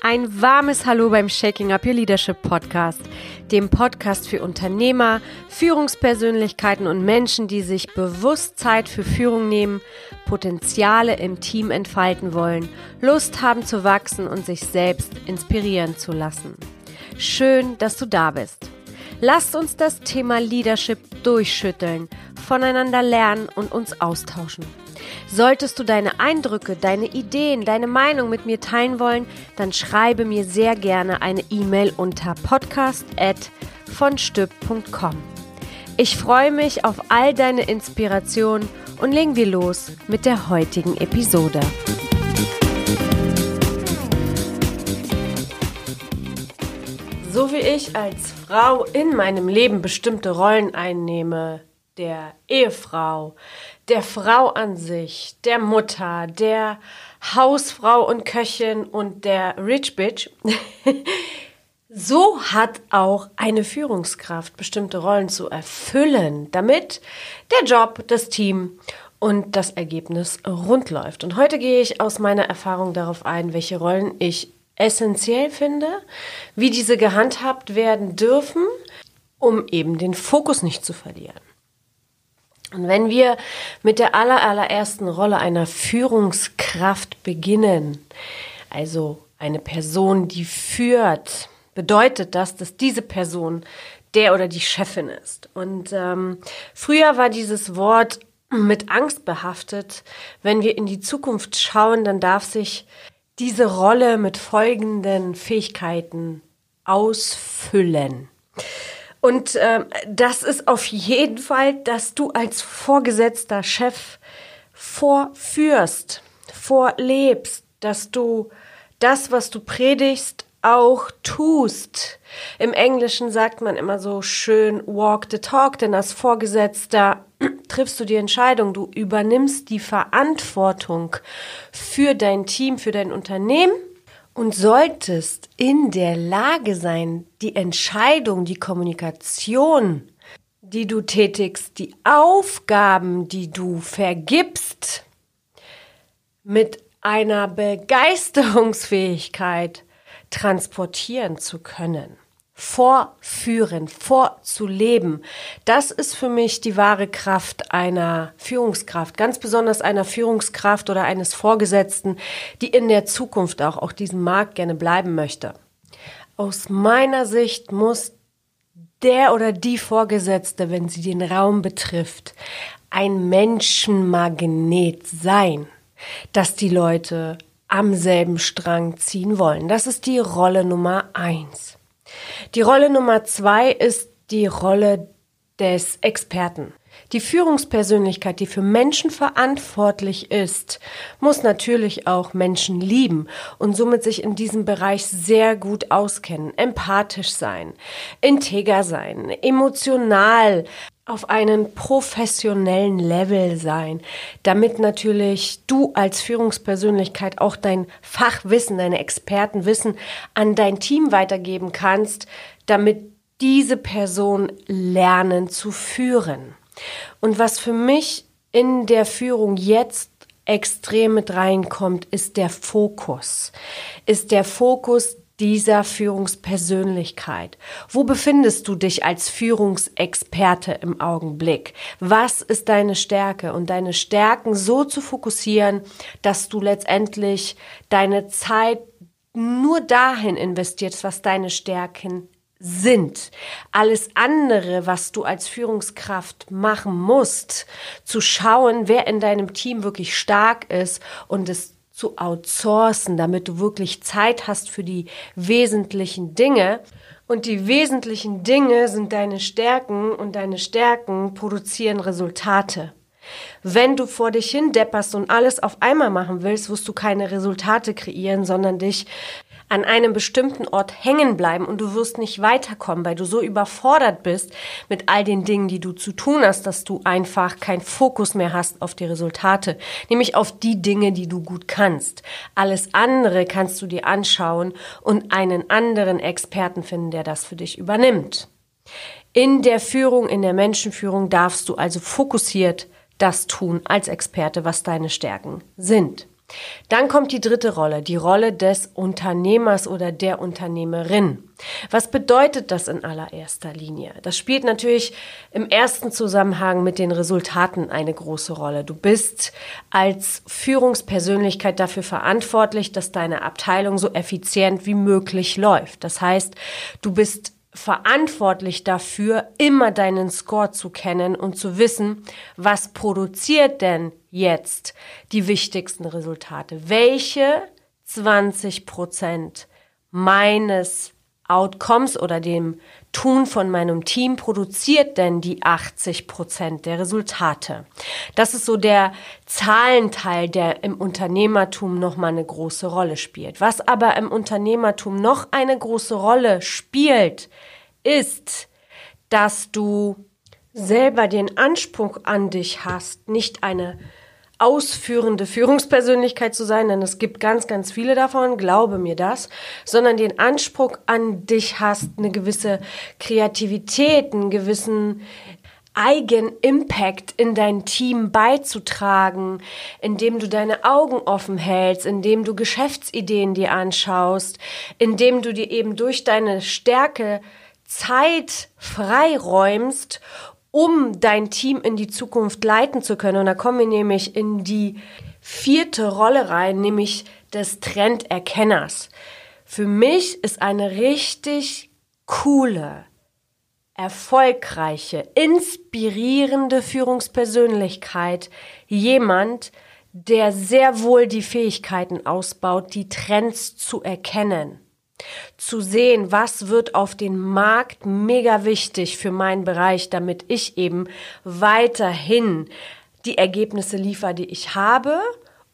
Ein warmes Hallo beim Shaking Up Your Leadership Podcast, dem Podcast für Unternehmer, Führungspersönlichkeiten und Menschen, die sich bewusst Zeit für Führung nehmen, Potenziale im Team entfalten wollen, Lust haben zu wachsen und sich selbst inspirieren zu lassen. Schön, dass du da bist. Lasst uns das Thema Leadership durchschütteln, voneinander lernen und uns austauschen. Solltest du deine Eindrücke, deine Ideen, deine Meinung mit mir teilen wollen, dann schreibe mir sehr gerne eine E-Mail unter podcast@vonstück.com. Ich freue mich auf all deine Inspirationen und legen wir los mit der heutigen Episode. So wie ich als Frau in meinem Leben bestimmte Rollen einnehme, der Ehefrau, der Frau an sich, der Mutter, der Hausfrau und Köchin und der Rich Bitch. so hat auch eine Führungskraft bestimmte Rollen zu erfüllen, damit der Job, das Team und das Ergebnis rund läuft. Und heute gehe ich aus meiner Erfahrung darauf ein, welche Rollen ich essentiell finde, wie diese gehandhabt werden dürfen, um eben den Fokus nicht zu verlieren. Und wenn wir mit der aller, allerersten Rolle einer Führungskraft beginnen, also eine Person, die führt, bedeutet das, dass diese Person der oder die Chefin ist. Und ähm, früher war dieses Wort mit Angst behaftet. Wenn wir in die Zukunft schauen, dann darf sich diese Rolle mit folgenden Fähigkeiten ausfüllen. Und äh, das ist auf jeden Fall, dass du als vorgesetzter Chef vorführst, vorlebst, dass du das, was du predigst, auch tust. Im Englischen sagt man immer so schön walk the talk, denn als Vorgesetzter triffst du die Entscheidung, du übernimmst die Verantwortung für dein Team, für dein Unternehmen und solltest in der Lage sein, die Entscheidung, die Kommunikation, die du tätigst, die Aufgaben, die du vergibst, mit einer Begeisterungsfähigkeit transportieren zu können vorführen, vorzuleben. Das ist für mich die wahre Kraft einer Führungskraft, ganz besonders einer Führungskraft oder eines Vorgesetzten, die in der Zukunft auch auf diesem Markt gerne bleiben möchte. Aus meiner Sicht muss der oder die Vorgesetzte, wenn sie den Raum betrifft, ein Menschenmagnet sein, dass die Leute am selben Strang ziehen wollen. Das ist die Rolle Nummer eins. Die Rolle Nummer zwei ist die Rolle des Experten. Die Führungspersönlichkeit, die für Menschen verantwortlich ist, muss natürlich auch Menschen lieben und somit sich in diesem Bereich sehr gut auskennen, empathisch sein, integer sein, emotional auf einen professionellen Level sein, damit natürlich du als Führungspersönlichkeit auch dein Fachwissen, deine Expertenwissen an dein Team weitergeben kannst, damit diese Person lernen zu führen. Und was für mich in der Führung jetzt extrem mit reinkommt, ist der Fokus. Ist der Fokus dieser Führungspersönlichkeit? Wo befindest du dich als Führungsexperte im Augenblick? Was ist deine Stärke? Und deine Stärken so zu fokussieren, dass du letztendlich deine Zeit nur dahin investierst, was deine Stärken sind. Alles andere, was du als Führungskraft machen musst, zu schauen, wer in deinem Team wirklich stark ist und es zu outsourcen, damit du wirklich Zeit hast für die wesentlichen Dinge. Und die wesentlichen Dinge sind deine Stärken und deine Stärken produzieren Resultate. Wenn du vor dich hin depperst und alles auf einmal machen willst, wirst du keine Resultate kreieren, sondern dich an einem bestimmten Ort hängen bleiben und du wirst nicht weiterkommen, weil du so überfordert bist mit all den Dingen, die du zu tun hast, dass du einfach keinen Fokus mehr hast auf die Resultate, nämlich auf die Dinge, die du gut kannst. Alles andere kannst du dir anschauen und einen anderen Experten finden, der das für dich übernimmt. In der Führung, in der Menschenführung darfst du also fokussiert das tun als Experte, was deine Stärken sind. Dann kommt die dritte Rolle, die Rolle des Unternehmers oder der Unternehmerin. Was bedeutet das in allererster Linie? Das spielt natürlich im ersten Zusammenhang mit den Resultaten eine große Rolle. Du bist als Führungspersönlichkeit dafür verantwortlich, dass deine Abteilung so effizient wie möglich läuft. Das heißt, du bist verantwortlich dafür, immer deinen Score zu kennen und zu wissen, was produziert denn jetzt die wichtigsten Resultate? Welche 20 Prozent meines Outcomes oder dem Tun von meinem Team produziert denn die 80 Prozent der Resultate? Das ist so der Zahlenteil, der im Unternehmertum nochmal eine große Rolle spielt. Was aber im Unternehmertum noch eine große Rolle spielt, ist, dass du selber den Anspruch an dich hast, nicht eine ausführende Führungspersönlichkeit zu sein, denn es gibt ganz, ganz viele davon, glaube mir das, sondern den Anspruch an dich hast, eine gewisse Kreativität, einen gewissen Eigen-Impact in dein Team beizutragen, indem du deine Augen offen hältst, indem du Geschäftsideen dir anschaust, indem du dir eben durch deine Stärke Zeit freiräumst, um dein Team in die Zukunft leiten zu können. Und da kommen wir nämlich in die vierte Rolle rein, nämlich des Trenderkenners. Für mich ist eine richtig coole, erfolgreiche, inspirierende Führungspersönlichkeit jemand, der sehr wohl die Fähigkeiten ausbaut, die Trends zu erkennen zu sehen, was wird auf den Markt mega wichtig für meinen Bereich, damit ich eben weiterhin die Ergebnisse liefere, die ich habe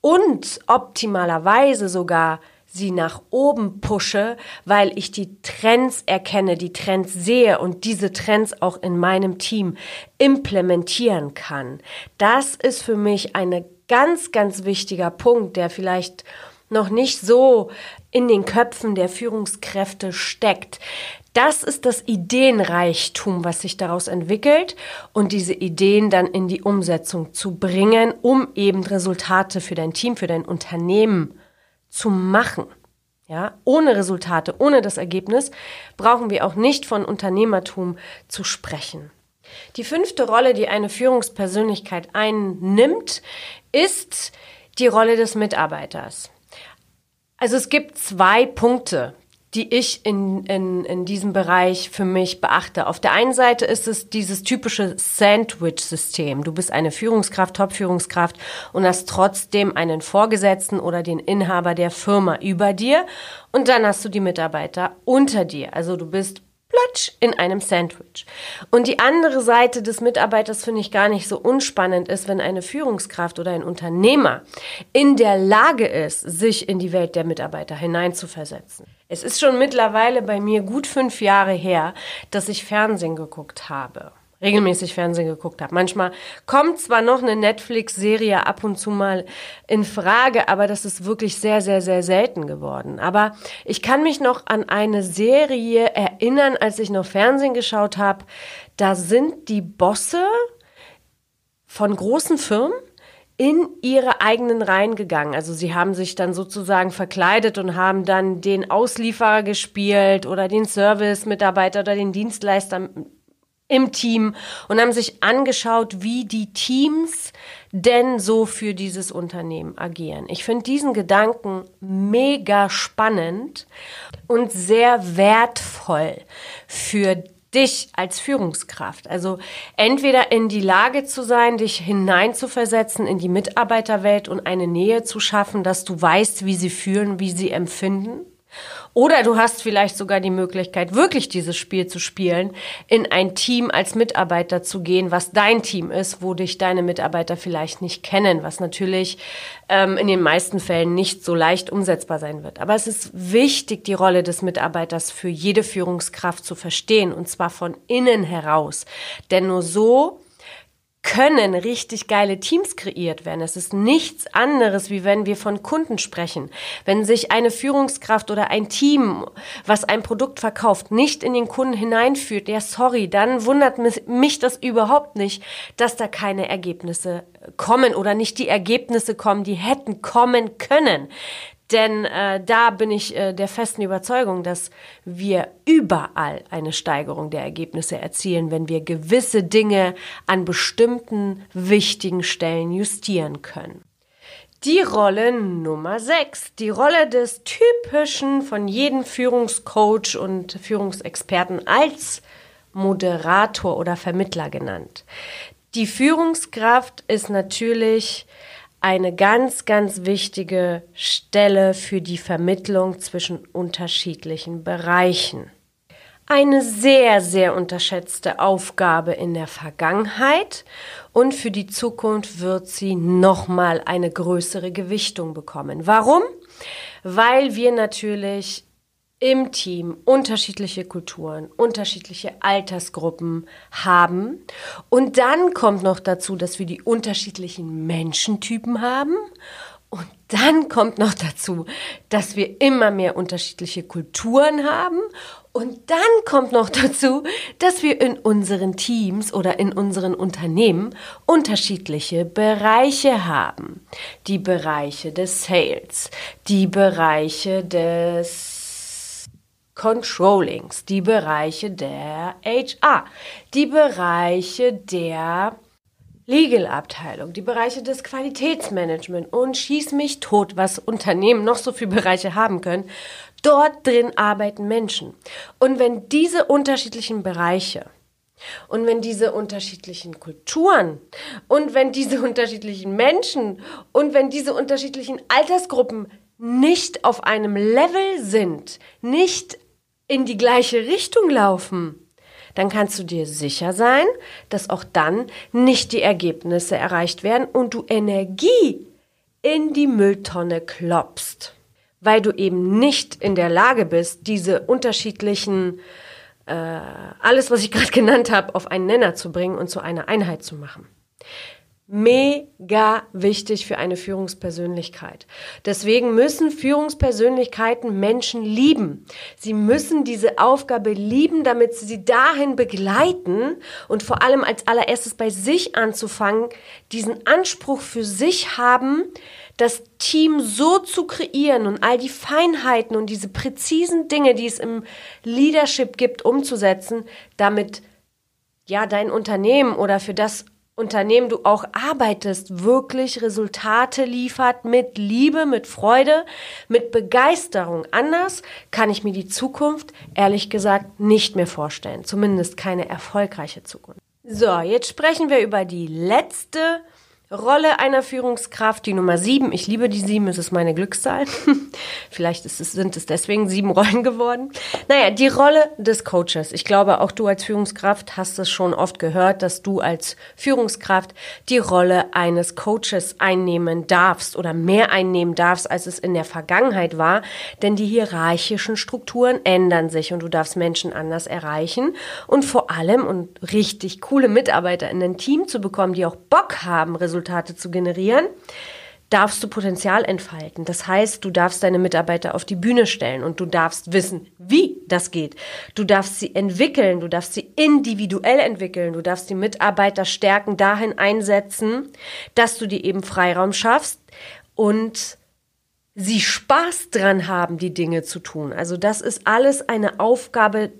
und optimalerweise sogar sie nach oben pushe, weil ich die Trends erkenne, die Trends sehe und diese Trends auch in meinem Team implementieren kann. Das ist für mich ein ganz, ganz wichtiger Punkt, der vielleicht noch nicht so in den Köpfen der Führungskräfte steckt. Das ist das Ideenreichtum, was sich daraus entwickelt und diese Ideen dann in die Umsetzung zu bringen, um eben Resultate für dein Team, für dein Unternehmen zu machen. Ja, ohne Resultate, ohne das Ergebnis brauchen wir auch nicht von Unternehmertum zu sprechen. Die fünfte Rolle, die eine Führungspersönlichkeit einnimmt, ist die Rolle des Mitarbeiters. Also es gibt zwei Punkte, die ich in, in, in diesem Bereich für mich beachte. Auf der einen Seite ist es dieses typische Sandwich-System. Du bist eine Führungskraft, Top-Führungskraft und hast trotzdem einen Vorgesetzten oder den Inhaber der Firma über dir und dann hast du die Mitarbeiter unter dir. Also du bist platsch in einem Sandwich. Und die andere Seite des Mitarbeiters finde ich gar nicht so unspannend ist, wenn eine Führungskraft oder ein Unternehmer in der Lage ist, sich in die Welt der Mitarbeiter hineinzuversetzen. Es ist schon mittlerweile bei mir gut fünf Jahre her, dass ich Fernsehen geguckt habe regelmäßig Fernsehen geguckt habe. Manchmal kommt zwar noch eine Netflix-Serie ab und zu mal in Frage, aber das ist wirklich sehr, sehr, sehr selten geworden. Aber ich kann mich noch an eine Serie erinnern, als ich noch Fernsehen geschaut habe. Da sind die Bosse von großen Firmen in ihre eigenen Reihen gegangen. Also sie haben sich dann sozusagen verkleidet und haben dann den Auslieferer gespielt oder den Service-Mitarbeiter oder den Dienstleister im Team und haben sich angeschaut, wie die Teams denn so für dieses Unternehmen agieren. Ich finde diesen Gedanken mega spannend und sehr wertvoll für dich als Führungskraft. Also entweder in die Lage zu sein, dich hineinzuversetzen in die Mitarbeiterwelt und eine Nähe zu schaffen, dass du weißt, wie sie fühlen, wie sie empfinden oder du hast vielleicht sogar die Möglichkeit, wirklich dieses Spiel zu spielen, in ein Team als Mitarbeiter zu gehen, was dein Team ist, wo dich deine Mitarbeiter vielleicht nicht kennen, was natürlich ähm, in den meisten Fällen nicht so leicht umsetzbar sein wird. Aber es ist wichtig, die Rolle des Mitarbeiters für jede Führungskraft zu verstehen, und zwar von innen heraus. Denn nur so können richtig geile Teams kreiert werden. Es ist nichts anderes, wie wenn wir von Kunden sprechen. Wenn sich eine Führungskraft oder ein Team, was ein Produkt verkauft, nicht in den Kunden hineinführt, ja sorry, dann wundert mich das überhaupt nicht, dass da keine Ergebnisse kommen oder nicht die Ergebnisse kommen, die hätten kommen können. Denn äh, da bin ich äh, der festen Überzeugung, dass wir überall eine Steigerung der Ergebnisse erzielen, wenn wir gewisse Dinge an bestimmten wichtigen Stellen justieren können. Die Rolle Nummer 6, die Rolle des typischen von jedem Führungscoach und Führungsexperten als Moderator oder Vermittler genannt. Die Führungskraft ist natürlich eine ganz, ganz wichtige Stelle für die Vermittlung zwischen unterschiedlichen Bereichen. Eine sehr, sehr unterschätzte Aufgabe in der Vergangenheit und für die Zukunft wird sie nochmal eine größere Gewichtung bekommen. Warum? Weil wir natürlich im Team unterschiedliche Kulturen, unterschiedliche Altersgruppen haben. Und dann kommt noch dazu, dass wir die unterschiedlichen Menschentypen haben. Und dann kommt noch dazu, dass wir immer mehr unterschiedliche Kulturen haben. Und dann kommt noch dazu, dass wir in unseren Teams oder in unseren Unternehmen unterschiedliche Bereiche haben. Die Bereiche des Sales, die Bereiche des Controllings, die Bereiche der HR, die Bereiche der Legal-Abteilung, die Bereiche des Qualitätsmanagement und schieß mich tot, was Unternehmen noch so viele Bereiche haben können. Dort drin arbeiten Menschen. Und wenn diese unterschiedlichen Bereiche und wenn diese unterschiedlichen Kulturen und wenn diese unterschiedlichen Menschen und wenn diese unterschiedlichen Altersgruppen nicht auf einem Level sind, nicht in die gleiche Richtung laufen, dann kannst du dir sicher sein, dass auch dann nicht die Ergebnisse erreicht werden und du Energie in die Mülltonne klopfst, weil du eben nicht in der Lage bist, diese unterschiedlichen, äh, alles, was ich gerade genannt habe, auf einen Nenner zu bringen und zu einer Einheit zu machen mega wichtig für eine Führungspersönlichkeit. Deswegen müssen Führungspersönlichkeiten Menschen lieben. Sie müssen diese Aufgabe lieben, damit sie sie dahin begleiten und vor allem als allererstes bei sich anzufangen, diesen Anspruch für sich haben, das Team so zu kreieren und all die Feinheiten und diese präzisen Dinge, die es im Leadership gibt, umzusetzen, damit ja dein Unternehmen oder für das Unternehmen du auch arbeitest, wirklich Resultate liefert mit Liebe, mit Freude, mit Begeisterung. Anders kann ich mir die Zukunft ehrlich gesagt nicht mehr vorstellen. Zumindest keine erfolgreiche Zukunft. So, jetzt sprechen wir über die letzte Rolle einer Führungskraft, die Nummer sieben. Ich liebe die sieben, es ist meine Glückszahl. Vielleicht es, sind es deswegen sieben Rollen geworden. Naja, die Rolle des Coaches. Ich glaube, auch du als Führungskraft hast es schon oft gehört, dass du als Führungskraft die Rolle eines Coaches einnehmen darfst oder mehr einnehmen darfst, als es in der Vergangenheit war. Denn die hierarchischen Strukturen ändern sich und du darfst Menschen anders erreichen und vor allem und richtig coole Mitarbeiter in ein Team zu bekommen, die auch Bock haben, Resultate Resultate zu generieren, darfst du Potenzial entfalten. Das heißt, du darfst deine Mitarbeiter auf die Bühne stellen und du darfst wissen, wie das geht. Du darfst sie entwickeln, du darfst sie individuell entwickeln, du darfst die Mitarbeiter stärken, dahin einsetzen, dass du dir eben Freiraum schaffst und sie Spaß dran haben, die Dinge zu tun. Also das ist alles eine Aufgabe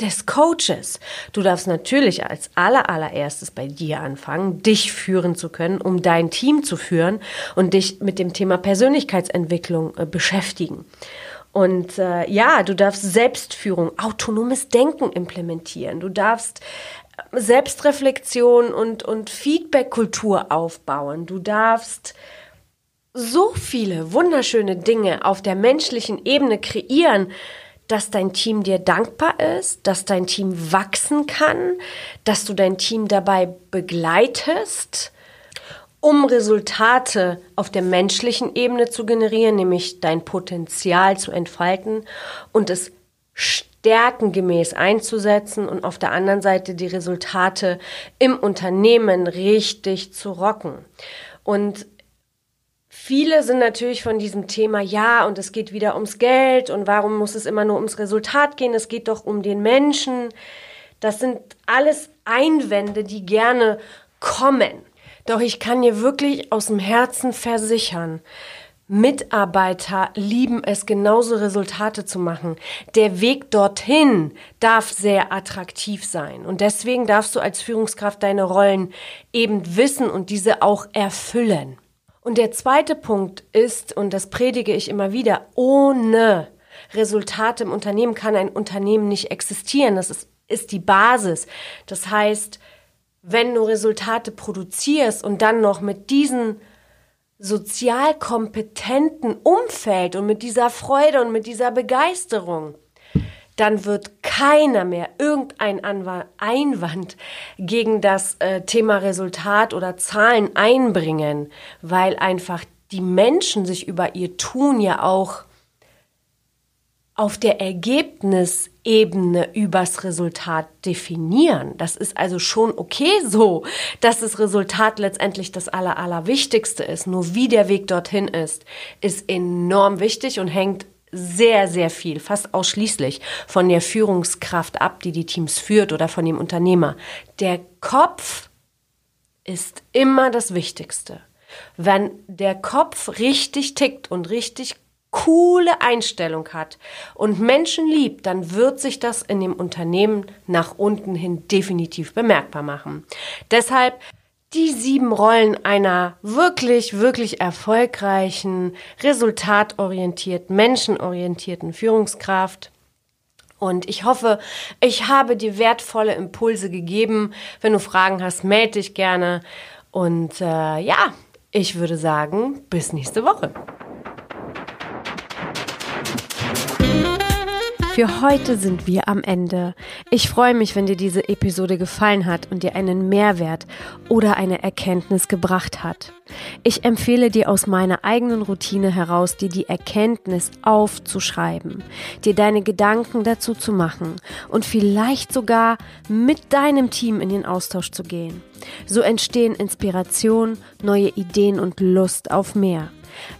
des Coaches. Du darfst natürlich als aller allererstes bei dir anfangen, dich führen zu können, um dein Team zu führen und dich mit dem Thema Persönlichkeitsentwicklung äh, beschäftigen. Und äh, ja, du darfst Selbstführung, autonomes Denken implementieren. Du darfst äh, Selbstreflexion und, und Feedback-Kultur aufbauen. Du darfst so viele wunderschöne Dinge auf der menschlichen Ebene kreieren, dass dein Team dir dankbar ist, dass dein Team wachsen kann, dass du dein Team dabei begleitest, um Resultate auf der menschlichen Ebene zu generieren, nämlich dein Potenzial zu entfalten und es stärkengemäß einzusetzen und auf der anderen Seite die Resultate im Unternehmen richtig zu rocken. Und Viele sind natürlich von diesem Thema, ja, und es geht wieder ums Geld und warum muss es immer nur ums Resultat gehen? Es geht doch um den Menschen. Das sind alles Einwände, die gerne kommen. Doch ich kann dir wirklich aus dem Herzen versichern, Mitarbeiter lieben es, genauso Resultate zu machen. Der Weg dorthin darf sehr attraktiv sein. Und deswegen darfst du als Führungskraft deine Rollen eben wissen und diese auch erfüllen. Und der zweite Punkt ist, und das predige ich immer wieder, ohne Resultate im Unternehmen kann ein Unternehmen nicht existieren. Das ist, ist die Basis. Das heißt, wenn du Resultate produzierst und dann noch mit diesen sozial kompetenten Umfeld und mit dieser Freude und mit dieser Begeisterung, dann wird keiner mehr irgendein Einwand gegen das äh, Thema Resultat oder Zahlen einbringen, weil einfach die Menschen sich über ihr Tun ja auch auf der Ergebnisebene übers Resultat definieren. Das ist also schon okay so, dass das Resultat letztendlich das Aller, Allerwichtigste ist. Nur wie der Weg dorthin ist, ist enorm wichtig und hängt sehr, sehr viel, fast ausschließlich von der Führungskraft ab, die die Teams führt oder von dem Unternehmer. Der Kopf ist immer das Wichtigste. Wenn der Kopf richtig tickt und richtig coole Einstellung hat und Menschen liebt, dann wird sich das in dem Unternehmen nach unten hin definitiv bemerkbar machen. Deshalb die sieben Rollen einer wirklich, wirklich erfolgreichen, resultatorientierten, menschenorientierten Führungskraft. Und ich hoffe, ich habe dir wertvolle Impulse gegeben. Wenn du Fragen hast, melde dich gerne. Und äh, ja, ich würde sagen, bis nächste Woche. Für heute sind wir am Ende. Ich freue mich, wenn dir diese Episode gefallen hat und dir einen Mehrwert oder eine Erkenntnis gebracht hat. Ich empfehle dir aus meiner eigenen Routine heraus, dir die Erkenntnis aufzuschreiben, dir deine Gedanken dazu zu machen und vielleicht sogar mit deinem Team in den Austausch zu gehen. So entstehen Inspiration, neue Ideen und Lust auf mehr.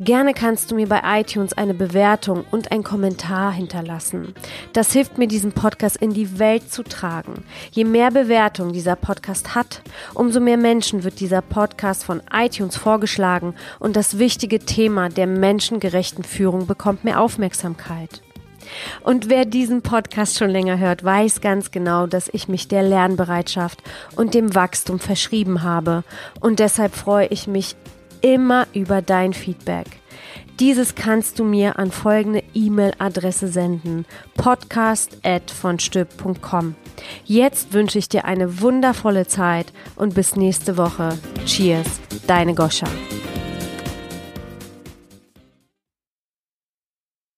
Gerne kannst du mir bei iTunes eine Bewertung und einen Kommentar hinterlassen. Das hilft mir, diesen Podcast in die Welt zu tragen. Je mehr Bewertung dieser Podcast hat, umso mehr Menschen wird dieser Podcast von iTunes vorgeschlagen und das wichtige Thema der menschengerechten Führung bekommt mehr Aufmerksamkeit. Und wer diesen Podcast schon länger hört, weiß ganz genau, dass ich mich der Lernbereitschaft und dem Wachstum verschrieben habe. Und deshalb freue ich mich immer über dein Feedback. Dieses kannst du mir an folgende E-Mail-Adresse senden: podcast@vonstüb.com. Jetzt wünsche ich dir eine wundervolle Zeit und bis nächste Woche. Cheers, deine Goscha.